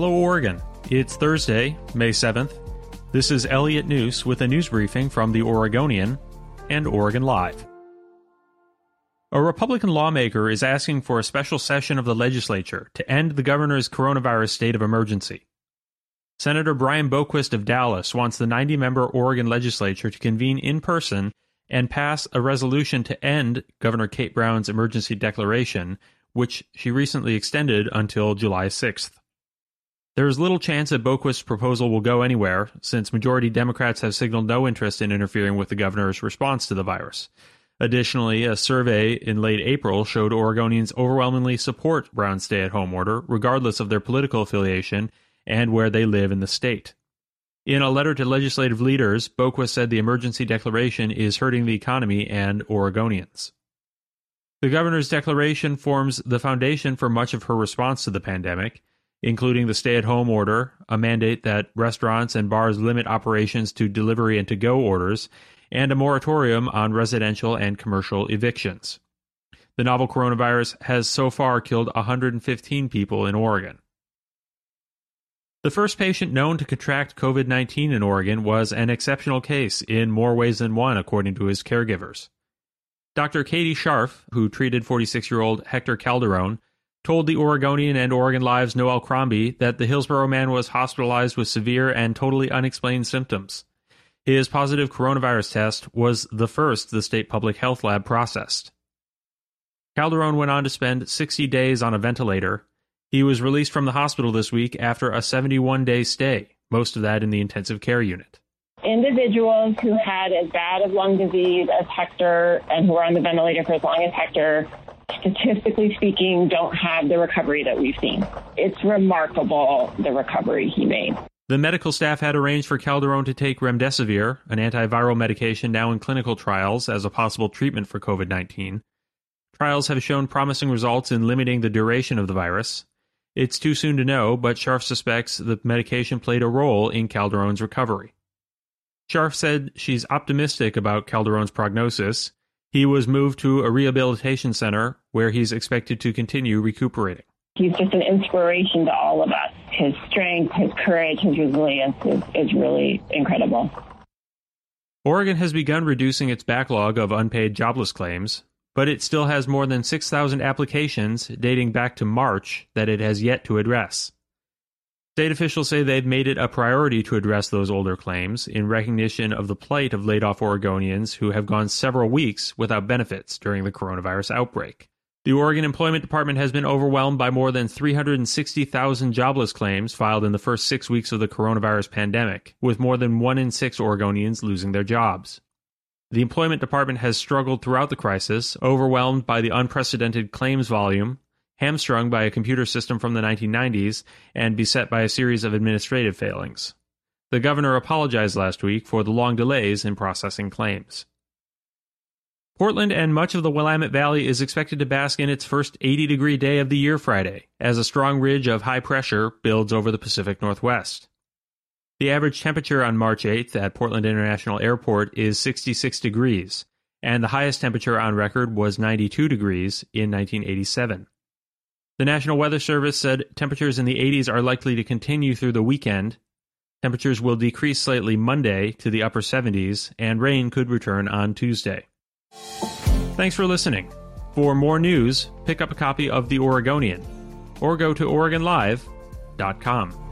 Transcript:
Hello, Oregon. It's Thursday, May 7th. This is Elliot Njus with a news briefing from The Oregonian and Oregon Live. A Republican lawmaker is asking for a special session of the legislature to end the governor's coronavirus state of emergency. Senator Brian Boquist of Dallas wants the 90 member Oregon legislature to convene in person and pass a resolution to end Governor Kate Brown's emergency declaration, which she recently extended until July 6th. There is little chance that Boquist's proposal will go anywhere, since majority Democrats have signaled no interest in interfering with the governor's response to the virus. Additionally, a survey in late April showed Oregonians overwhelmingly support Brown's stay at home order, regardless of their political affiliation and where they live in the state. In a letter to legislative leaders, Boquist said the emergency declaration is hurting the economy and Oregonians. The governor's declaration forms the foundation for much of her response to the pandemic including the stay at home order, a mandate that restaurants and bars limit operations to delivery and to go orders, and a moratorium on residential and commercial evictions. The novel coronavirus has so far killed 115 people in Oregon. The first patient known to contract COVID 19 in Oregon was an exceptional case in more ways than one, according to his caregivers. Dr. Katie Sharff, who treated 46 year old Hector Calderon, told the Oregonian and Oregon Live's Noelle Crombie that the Hillsboro man was hospitalized with severe and totally unexplained symptoms. His positive coronavirus test was the first the state public health lab processed. Calderon went on to spend 60 days on a ventilator. He was released from the hospital this week after a 71 day stay, most of that in the intensive care unit. Individuals who had as bad of lung disease as Hector and who were on the ventilator for as long as Hector statistically speaking, don't have the recovery that we've seen. It's remarkable the recovery he made. The medical staff had arranged for Calderon to take remdesivir, an antiviral medication now in clinical trials as a possible treatment for COVID 19. Trials have shown promising results in limiting the duration of the virus. It's too soon to know, but Sharff suspects the medication played a role in Calderon's recovery. Sharff said she's optimistic about Calderon's prognosis he was moved to a rehabilitation center where he's expected to continue recuperating. He's just an inspiration to all of us. His strength, his courage, his resilience is, is really incredible. Oregon has begun reducing its backlog of unpaid jobless claims, but it still has more than 6,000 applications dating back to March that it has yet to address. State officials say they've made it a priority to address those older claims in recognition of the plight of laid off Oregonians who have gone several weeks without benefits during the coronavirus outbreak. The Oregon Employment Department has been overwhelmed by more than 360,000 jobless claims filed in the first six weeks of the coronavirus pandemic, with more than one in six Oregonians losing their jobs. The Employment Department has struggled throughout the crisis, overwhelmed by the unprecedented claims volume, hamstrung by a computer system from the 1990s, and beset by a series of administrative failings. The governor apologized last week for the long delays in processing claims. Portland and much of the Willamette Valley is expected to bask in its first 80 degree day of the year Friday, as a strong ridge of high pressure builds over the Pacific Northwest. The average temperature on March 8th at Portland International Airport is 66 degrees, and the highest temperature on record was 92 degrees in 1987. The National Weather Service said temperatures in the 80s are likely to continue through the weekend. Temperatures will decrease slightly Monday to the upper 70s, and rain could return on Tuesday. Thanks for listening. For more news, pick up a copy of The Oregonian or go to OregonLive.com.